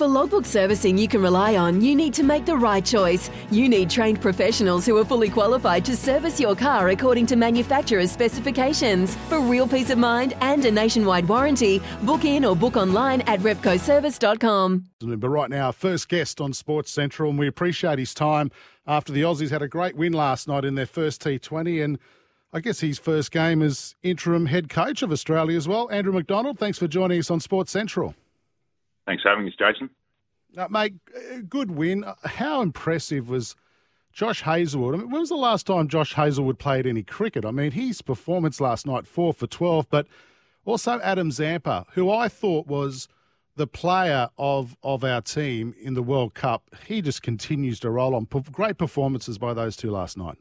For logbook servicing you can rely on, you need to make the right choice. You need trained professionals who are fully qualified to service your car according to manufacturer's specifications. For real peace of mind and a nationwide warranty, book in or book online at repcoservice.com. But right now, our first guest on Sports Central, and we appreciate his time after the Aussies had a great win last night in their first T20. And I guess his first game as interim head coach of Australia as well. Andrew McDonald, thanks for joining us on Sports Central. Thanks for having us, Jason. Uh, mate, good win. How impressive was Josh Hazlewood? I mean, when was the last time Josh Hazlewood played any cricket? I mean, his performance last night, four for 12, but also Adam Zampa, who I thought was the player of, of our team in the World Cup. He just continues to roll on. Great performances by those two last night.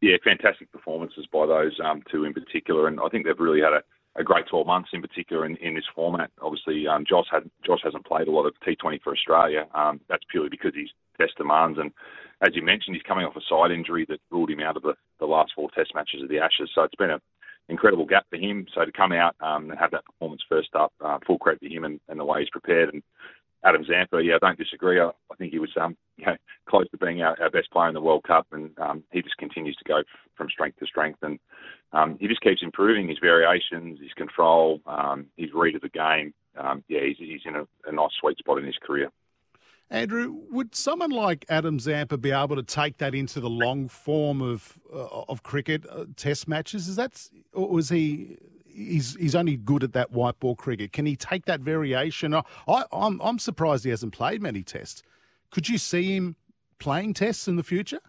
Yeah, fantastic performances by those um, two in particular, and I think they've really had a, a great 12 months in particular in, in this format. Obviously, um, Josh had Josh hasn't played a lot of T20 for Australia. Um, that's purely because he's test demands, and as you mentioned, he's coming off a side injury that ruled him out of the, the last four Test matches of the Ashes. So it's been an incredible gap for him. So to come out um, and have that performance first up, uh, full credit to him and, and the way he's prepared. And Adam Zampa, yeah, I don't disagree. I, I think he was um, you know, close to being our, our best player in the World Cup, and um, he just continues to go from strength to strength, and um, he just keeps improving his variations, his control, um, his read of the game. Um, yeah, he's, he's in a, a nice sweet spot in his career. Andrew, would someone like Adam Zampa be able to take that into the long form of uh, of cricket, uh, Test matches? Is that, or was he? He's he's only good at that white ball cricket. Can he take that variation? I, I I'm I'm surprised he hasn't played many Tests. Could you see him playing Tests in the future?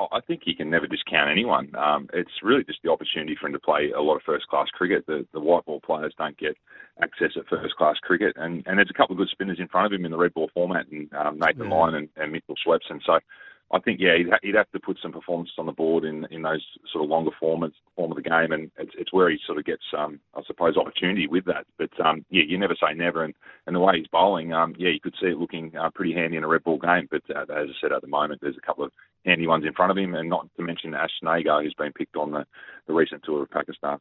Oh, I think he can never discount anyone. Um, it's really just the opportunity for him to play a lot of first class cricket. The, the white ball players don't get access at first class cricket, and, and there's a couple of good spinners in front of him in the red ball format, and um, Nathan Yeah. Lyon and, and Mitchell Swepson. So I think yeah, he'd, ha- he'd have to put some performances on the board in in those sort of longer formats form of the game, and it's, it's where he sort of gets um, I suppose opportunity with that. But um, yeah, you never say never, and, and the way he's bowling, um, yeah, you could see it looking uh, pretty handy in a red ball game. But uh, as I said at the moment, there's a couple of handy ones in front of him, and not to mention Ashton Agar, who's been picked on the, the recent tour of Pakistan.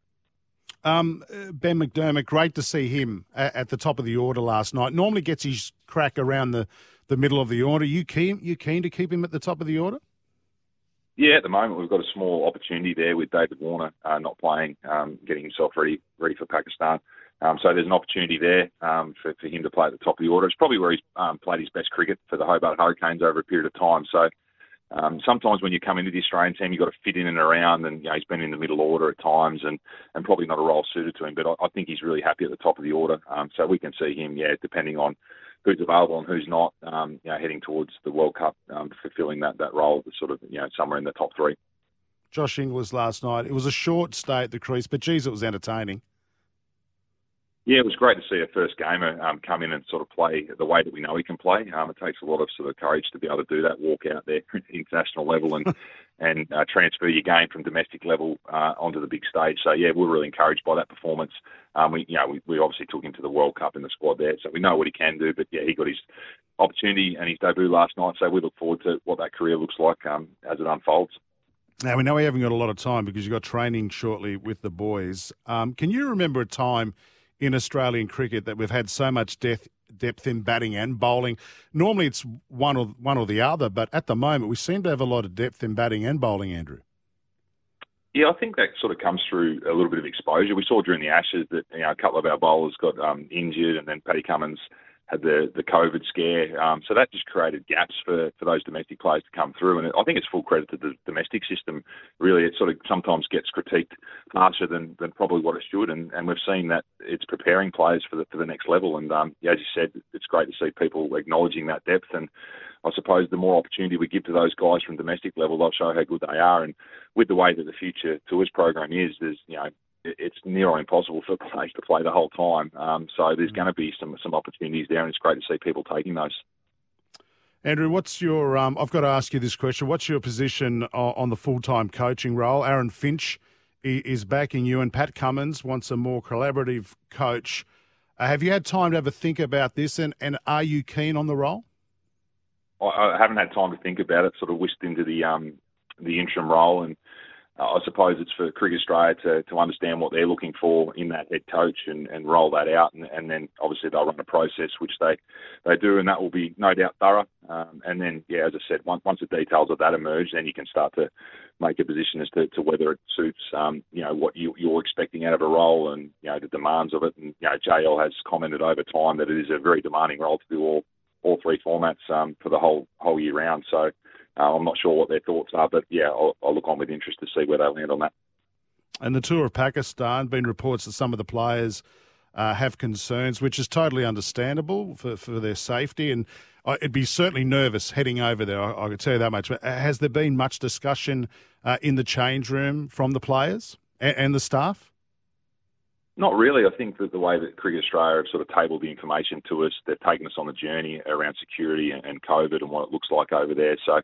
Um, ben McDermott, great to see him at, at the top of the order last night. Normally gets his crack around the, the middle of the order. You keen you keen to keep him at the top of the order? Yeah, at the moment we've got a small opportunity there with David Warner uh, not playing, um, getting himself ready ready for Pakistan. Um, so there's an opportunity there um, for, for him to play at the top of the order. It's probably where he's um, played his best cricket for the Hobart Hurricanes over a period of time. So um, sometimes when you come into the Australian team, you've got to fit in and around, and you know, he's been in the middle order at times, and, and probably not a role suited to him. But I, I think he's really happy at the top of the order. Um, so we can see him, yeah, depending on who's available and who's not, um, you know, heading towards the World Cup, um, fulfilling that that role, sort of, you know, somewhere in the top three. Josh Inglis last night. It was a short stay at the crease, but geez, it was entertaining. Yeah, it was great to see a first gamer um, come in and sort of play the way that we know he can play. Um, it takes a lot of sort of courage to be able to do that, walk out there at international level and and uh, transfer your game from domestic level uh, onto the big stage. So yeah, we're really encouraged by that performance. Um, we you know we, we obviously took him to the World Cup in the squad there, so we know what he can do. But yeah, he got his opportunity and his debut last night. So we look forward to what that career looks like um, as it unfolds. Now we know we haven't got a lot of time because you've got training shortly with the boys. Um, can you remember a time in Australian cricket that we've had so much depth depth in batting and bowling? Normally it's one or one or the other, but at the moment we seem to have a lot of depth in batting and bowling. Andrew. Yeah, I think that sort of comes through a little bit of exposure. We saw during the Ashes that you know a couple of our bowlers got um, injured, and then Paddy Cummins had the the COVID scare. Um, so that just created gaps for, for those domestic players to come through. And I think it's full credit to the domestic system. Really, it sort of sometimes gets critiqued harsher than, than probably what it should. And, and we've seen that it's preparing players for the for the next level. And um, yeah, as you said, it's great to see people acknowledging that depth. And I suppose the more opportunity we give to those guys from domestic level, they'll show how good they are. And with the way that the future tours program is, there's you know it's near impossible for players to play the whole time. Um, so there's going to be some some opportunities there, and it's great to see people taking those. Andrew, what's your? Um, I've got to ask you this question. What's your position on the full-time coaching role? Aaron Finch is backing you, and Pat Cummins wants a more collaborative coach. Uh, have you had time to have a think about this, and, and are you keen on the role? I haven't had time to think about it. Sort of whisked into the um, the interim role, and I suppose it's for Cricket Australia to, to understand what they're looking for in that head coach and, and roll that out. And, and then obviously they'll run a process, which they, they do, and that will be no doubt thorough. Um, and then, yeah, as I said, once, once the details of that emerge, then you can start to make a position as to, to whether it suits, um, you know, what you, you're expecting out of a role and, you know, the demands of it. And, you know, JL has commented over time that it is a very demanding role to do all, all three formats um, for the whole whole year round. So uh, I'm not sure what their thoughts are, but yeah, I'll, I'll look on with interest to see where they land on that. And the tour of Pakistan, been reports that some of the players uh, have concerns, which is totally understandable for, for their safety. And it'd be certainly nervous heading over there, I, I could tell you that much. But has there been much discussion uh, in the change room from the players and, and, the staff? Not really. I think that the way that Cricket Australia have sort of tabled the information to us, they've taken us on the journey around security and, and COVID and what it looks like over there. So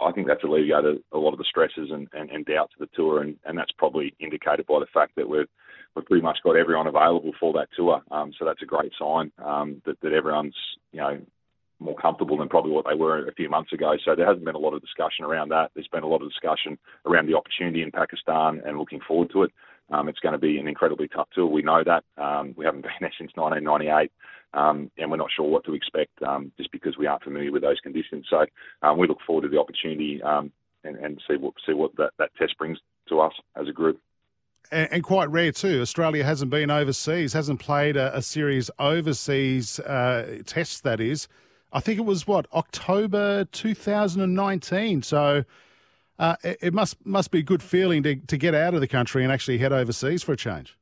I think that's alleviated a lot of the stresses and, and, and doubts of the tour, and, and that's probably indicated by the fact that we've we've pretty much got everyone available for that tour. Um, so that's a great sign um, that that everyone's you know more comfortable than probably what they were a few months ago. So there hasn't been a lot of discussion around that. There's been a lot of discussion around the opportunity in Pakistan and looking forward to it. Um, it's going to be an incredibly tough tour. We know that. Um, we haven't been there since 1998 um, and we're not sure what to expect um, just because we aren't familiar with those conditions. So um, we look forward to the opportunity um, and, and, see what see what that, that test brings to us as a group. And, and quite rare too. Australia hasn't been overseas, hasn't played a, a series overseas uh, tests. That is, I think it was what October 2019. So. Uh, it, it must must be a good feeling to, to get out of the country and actually head overseas for a change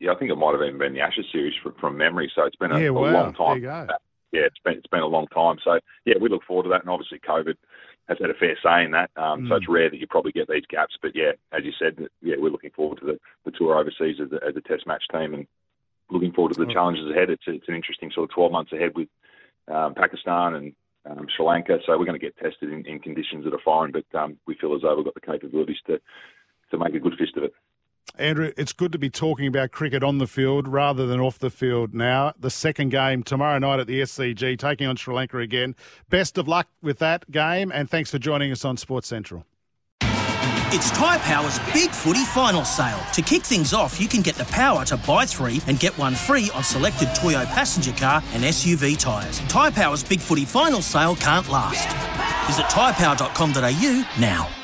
yeah, I think it might have even been the Ashes series from, from memory. So it's been a, yeah, a wow. long time. Yeah, it's been it's been a long time. So yeah, we look forward to that. And obviously, COVID has had a fair say in that. Um, mm. So it's rare that you probably get these gaps. But yeah, as you said, yeah, we're looking forward to the, the tour overseas as a, as a Test match team and looking forward to the oh. challenges ahead. It's it's an interesting sort of 12 months ahead with um, Pakistan and um, Sri Lanka. So we're going to get tested in, in conditions that are foreign, but um, we feel as though we've got the capabilities to to make a good fist of it. Andrew, it's good to be talking about cricket on the field rather than off the field now. The second game tomorrow night at the SCG, taking on Sri Lanka again. Best of luck with that game, and thanks for joining us on Sports Central. It's Tyre Power's Big Footy Final Sale. To kick things off, you can get the power to buy three and get one free on selected Toyo passenger car and SUV tyres. Tyre Power's Big Footy Final Sale can't last. Visit tyrepower.com.au now.